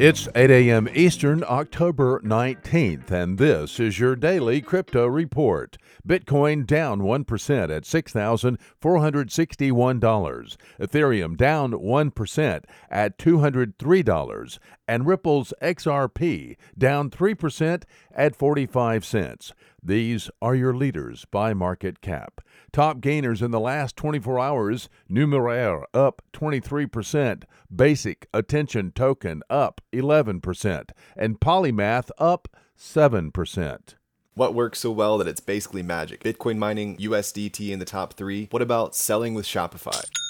It's 8 a.m. Eastern, October 19th, and this is your daily crypto report. Bitcoin down 1% at $6,461. Ethereum down 1% at $203. And Ripple's XRP down 3% at 45 cents. These are your leaders by market cap. Top gainers in the last 24 hours Numeraire up 23%, Basic Attention Token up 11%, and Polymath up 7%. What works so well that it's basically magic? Bitcoin mining, USDT in the top three. What about selling with Shopify?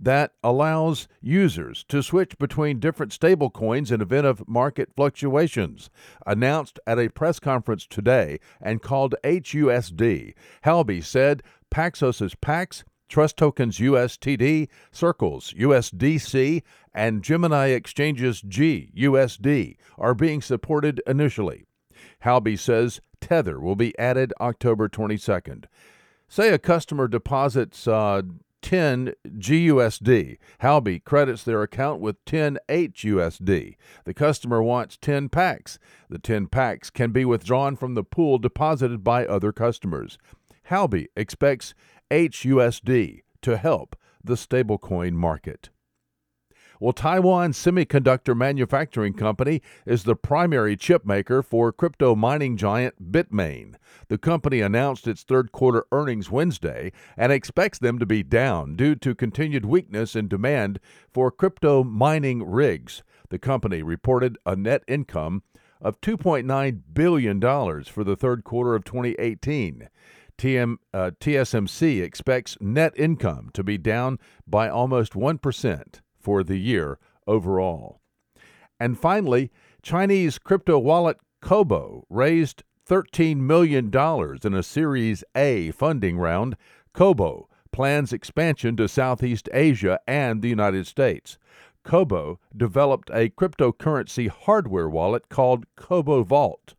that allows users to switch between different stablecoins in event of market fluctuations. Announced at a press conference today and called HUSD, Huobi said Paxos's Pax, Trust Tokens USTD, Circles USDC, and Gemini Exchange's GUSD are being supported initially. Huobi says Tether will be added October 22nd. Say a customer deposits uh, 10 GUSD. Huobi credits their account with 10 HUSD. The customer wants 10 Pax. The 10 Pax can be withdrawn from the pool deposited by other customers. Huobi expects HUSD to help the stablecoin market. Well, Taiwan Semiconductor Manufacturing Company is the primary chip maker for crypto mining giant Bitmain. The company announced its third quarter earnings Wednesday and expects them to be down due to continued weakness in demand for crypto mining rigs. The company reported a net income of $2.9 billion for the third quarter of 2018. TM, uh, TSMC expects net income to be down by almost 1% for the year overall. And finally, Chinese crypto wallet Cobo raised $13 million in a Series A funding round. Cobo plans expansion to Southeast Asia and the United States. Cobo developed a cryptocurrency hardware wallet called Cobo Vault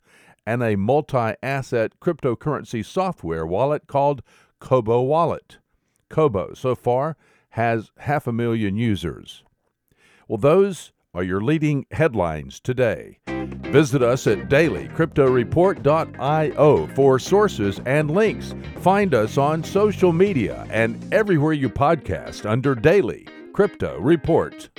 and a multi asset cryptocurrency software wallet called Cobo Wallet. Cobo, so far, has half a million users. Well, those are your leading headlines today. Visit us at dailycryptoreport.io for sources and links. Find us on social media and everywhere you podcast under Daily Crypto Report.